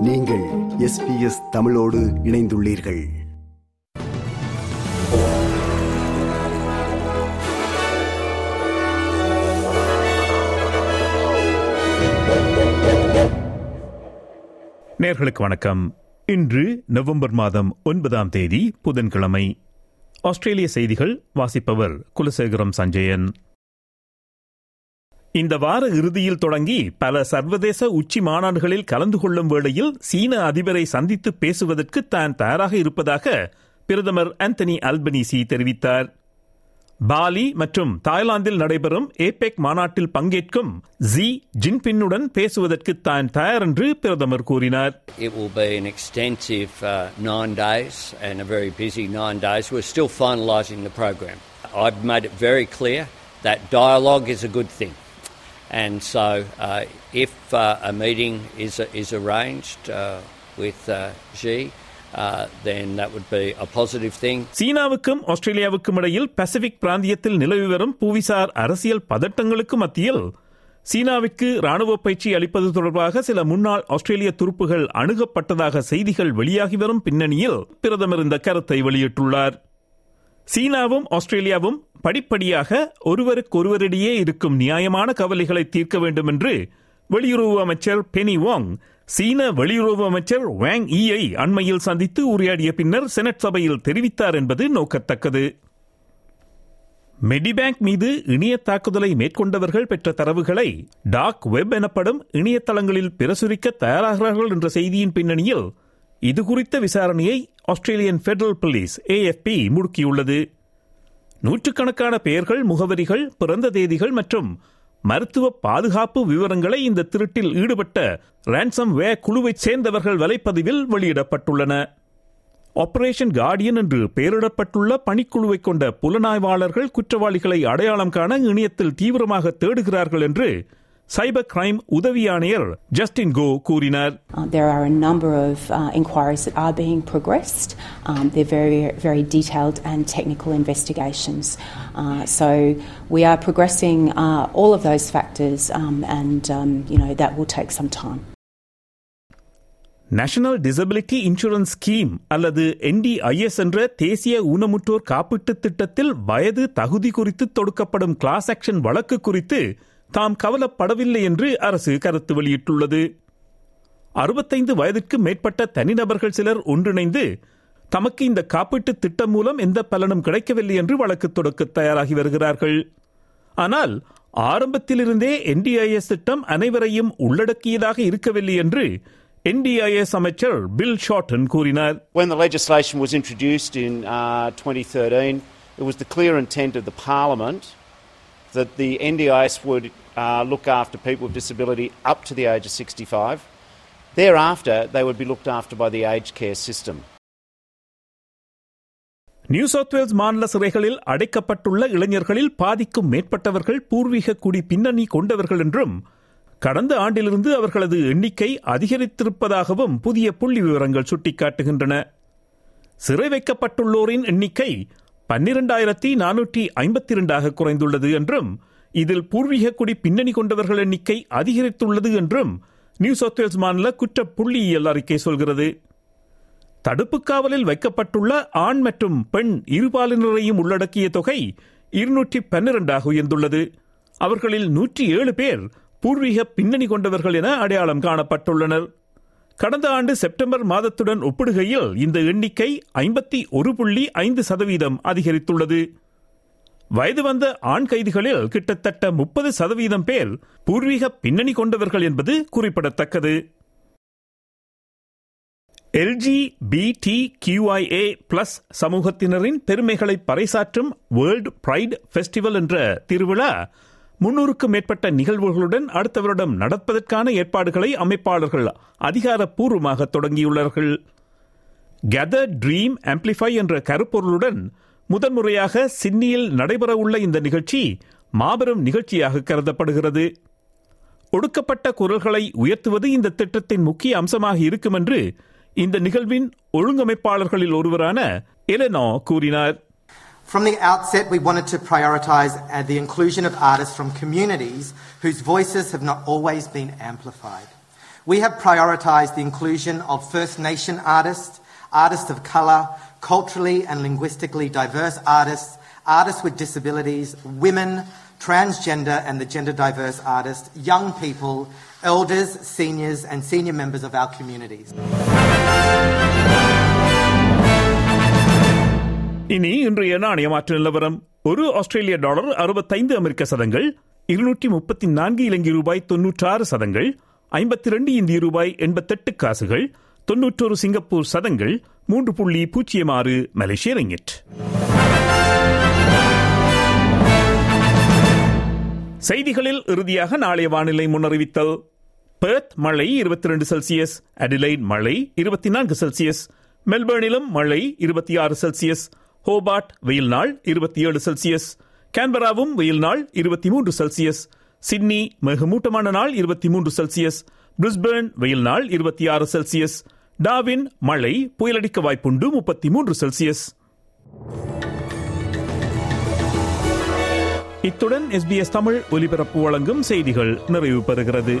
நீங்கள் S B S தமிழோடு இணைந்துள்ளீர்கள். நேர்களுக்கு வணக்கம். இன்று நவம்பர் மாதம் ஒன்பதாம் தேதி புதன்கிழமை. ஆஸ்திரேலிய செய்திகள் வாசிப்பவர் குலசேகரம் சஞ்சயன். இந்த வார இறுதியில் தொடங்கி பல சர்வதேச உச்சி மாநாடுகளில் கலந்து கொள்ளும் வேளையில் சீன அதிபரை சந்தித்து பேசுவதற்கு தான் தயாராக இருப்பதாக பிரதமர் ஆந்தனி அல்பனீசி தெரிவித்தார் பாலி மற்றும் தாய்லாந்தில் நடைபெறும் ஏபெக் மாநாட்டில் பங்கேற்கும் ஜி ஜின்பின்னுடன் பேசுவதற்கு தான் தயார் என்று பிரதமர் கூறினார் It will be an extensive uh, nine days and a very busy nine days. We're still finalising the program. I've made it very clear that dialogue is a good thing. And so uh, if uh, a meeting is, is arranged uh, with uh, Xi, uh, then that would be a positive thing. சீனாவுக்கும் ஆஸ்திரேலியாவுக்கும் இடையில் Pacific பிராந்தியத்தில் நிலவி வரும் புவிசார் அரசியல் பதட்டங்களுக்கு மத்தியில் சீனாவிற்கு ராணுவ பயிற்சி அளிப்பது தொடர்பாக சில முன்னாள் ஆஸ்திரேலிய துருப்புகள் அணுகப்பட்டதாக செய்திகள் வெளியாகி வரும் பின்னணியில் பிரதமர் இந்த கருத்தை வெளியிட்டுள்ளார் சீனாவும் ஆஸ்திரேலியாவும் படிப்படியாக ஒருவருக்கொருவரிடையே இருக்கும் நியாயமான கவலைகளை தீர்க்க வேண்டும் என்று வெளியுறவு அமைச்சர் பெனி வாங் சீன வெளியுறவு அமைச்சர் வாங் ஈயை அண்மையில் சந்தித்து உரையாடிய பின்னர் செனட் சபையில் தெரிவித்தார் என்பது நோக்கத்தக்கது. மெடிபேங்க் மீது இணைய தாக்குதலை மேற்கொண்டவர்கள் பெற்ற தரவுகளை டாக் வெப் எனப்படும் இணையதளங்களில் பிரசுரிக்க தயாராகிறார்கள் என்ற செய்தியின் பின்னணியில் இது குறித்த விசாரணையை ஆஸ்திரேலியன் பெடரல் போலீஸ் ஏஎஃப்பி முடுக்கியுள்ளது. நூற்றுக்கணக்கான பெயர்கள் முகவரிகள் பிறந்த தேதிகள் மற்றும் மருத்துவ பாதுகாப்பு விவரங்களை இந்த திருட்டில் ஈடுபட்ட ரேன்சம் வே குழுவைச் சேர்ந்தவர்கள் வலைப்பதிவில் வெளியிடப்பட்டுள்ளன. ஆபரேஷன் கார்டியன் என்று பெயரிடப்பட்டுள்ள பணிக்குழுவை கொண்ட புலனாய்வாளர்கள் குற்றவாளிகளை அடையாளம் காண இணையத்தில் தீவிரமாக தேடுகிறார்கள் என்று சைபர் கிரைம் உதவி ஆணையர் ஜஸ்டின் கோ கூறினார் Uh, there are a number of uh, inquiries that are being progressed. Um, they're very, very detailed and technical investigations. Uh, so we are progressing uh, all of those factors, um, and um, you know that will take some time. National Disability Insurance Scheme அல்லது NDIS என்ற தேசிய ஊனமுற்றோர் காப்பீட்டு திட்டத்தில் வயது தகுதி குறித்து தொடுக்கப்படும் class action வழக்கு குறித்து தாம் கவலைப்படவில்லை என்று அரசு கருத்து வெளியிட்டுள்ளது. அறுபத்தைந்து வயதிற்கு மேற்பட்ட தனிநபர்கள் சிலர் ஒன்றிணைந்து தமக்கு இந்த காப்பீட்டு திட்டம் மூலம் எந்த பலனும் கிடைக்கவில்லை என்று வழக்கு தொடுக்க தயாராகி வருகிறார்கள். ஆனால் ஆரம்பத்திலிருந்தே என்டிஐஎஸ் திட்டம் அனைவரையும் உள்ளடக்கியதாக இருக்கவில்லை என்று என்டிஐஎஸ் அமைச்சர் பில் ஷார்டன் கூறினார். When the legislation was introduced in uh, 2013, it was the clear intent of the Parliament that the NDIS would uh, look after people with disability up to the age of 65. Thereafter, they would be looked after by the aged care system. New South Wales மாநில சிறைகளில் அடைக்கப்பட்டுள்ள இளைஞர்களில் பாதிக்கும் மேற்பட்டவர்கள் பூர்வீக குடி பின்னணி கொண்டவர்கள் என்றும் கடந்த ஆண்டிலிருந்து அவர்களது எண்ணிக்கை அதிகரித்திருப்பதாகவும் புதிய புள்ளி விவரங்கள் சுட்டிக்காட்டுகின்றன சிறை வைக்கப்பட்டுள்ளோரின் எண்ணிக்கை பன்னிரண்டாயிரத்தி நானூற்றி ஐம்பத்தி இரண்டாக குறைந்துள்ளது என்றும் இதில் பூர்வீக குடி பின்னணி கொண்டவர்கள் எண்ணிக்கை அதிகரித்துள்ளது என்றும் நியூ சவுத் வேல்ஸ் மாநில குற்ற புள்ளியியல் அறிக்கை சொல்கிறது. தடுப்பு காவலில் வைக்கப்பட்டுள்ள ஆண் மற்றும் பெண் இருபாலினரையும் உள்ளடக்கிய தொகை இருநூற்றி பன்னிரண்டாக உயர்ந்துள்ளது. அவர்களில் நூற்றி ஏழு பேர் பூர்வீக பின்னணி கொண்டவர்கள் என அடையாளம் காணப்பட்டுள்ளனர். கடந்த ஆண்டு செப்டம்பர் மாதத்துடன் ஒப்பிடுகையில் இந்த எண்ணிக்கை ஐம்பத்தி ஒரு புள்ளி ஐந்து சதவீதம் அதிகரித்துள்ளது. வயது வந்த ஆண் கைதிகளில் கிட்டத்தட்ட முப்பது சதவீதம் பேர் பூர்வீக பின்னணி கொண்டவர்கள் என்பது குறிப்பிடத்தக்கது. எல்ஜி பிடி கியூஐஏ பிளஸ் சமூகத்தினரின் பெருமைகளை பறைசாற்றும் வேர்ல்ட் பிரைட் ஃபெஸ்டிவல் என்ற திருவிழா முன்னூறுக்கும் மேற்பட்ட நிகழ்வுகளுடன் அடுத்த வருடம் நடப்பதற்கான ஏற்பாடுகளை அமைப்பாளர்கள் அதிகாரப்பூர்வமாக தொடங்கியுள்ளார்கள். கெதர் ட்ரீம் ஆம்பிளிஃபை என்ற கருப்பொருளுடன் முதன்முறையாக சிட்னியில் நடைபெறவுள்ள இந்த நிகழ்ச்சி மாபெரும் நிகழ்ச்சியாக கருதப்படுகிறது. ஒடுக்கப்பட்ட குரல்களை உயர்த்துவது இந்த திட்டத்தின் முக்கிய அம்சமாக இருக்கும் என்று இந்த நிகழ்வின் ஒழுங்கமைப்பாளர்களில் ஒருவரான எலனோ கூறினார். From the outset, we wanted to prioritise uh, the inclusion of artists from communities whose voices have not always been amplified. We have prioritised the inclusion of First Nation artists, artists of colour, culturally and linguistically diverse artists, artists with disabilities, women, transgender and the gender diverse artists, young people, elders, seniors, and senior members of our communities. இனி இன்றைய நாணய மாற்று நிலவரம். ஒரு ஆஸ்திரேலிய dollar அறுபத்தைந்து அமெரிக்க சதங்கள் இருநூற்றி முப்பத்தி நான்கு இலங்கை ரூபாய் தொன்னூற்றாறு சதங்கள் ஐம்பத்தி ரெண்டு இந்திய ரூபாய் எண்பத்தெட்டு காசுகள் தொன்னூற்றொரு சிங்கப்பூர் சதங்கள் மூன்று புள்ளி பூஜ்ஜியம் ஆறு மலேசிய ரிங்கிட். செய்திகளில் இறுதியாக நாளைய வானிலை முன்னறிவித்தல். பெர்த் மழை இருபத்தி ரெண்டு செல்சியஸ் அடிலைட் மழை இருபத்தி நான்கு செல்சியஸ் மெல்பர்னிலும் மழை இருபத்தி ஆறு செல்சியஸ் ஹோபார்ட் வெயில் நாள் இருபத்தி ஏழு செல்சியஸ். கேன்பராவும் வெயில் நாள் இருபத்தி மூன்று செல்சியஸ். சிட்னி மிகமூட்டமான நாள் இருபத்தி மூன்று செல்சியஸ். பிரிஸ்பர்ன் வெயில் நாள் இருபத்தி ஆறு செல்சியஸ். டாவின் மழை புயலடிக்க வாய்ப்புண்டு முப்பத்தி மூன்று செல்சியஸ். இத்துடன் எஸ்பிஎஸ் தமிழ் ஒலிபரப்பு வழங்கும் செய்திகள் நிறைவு பெறுகிறது.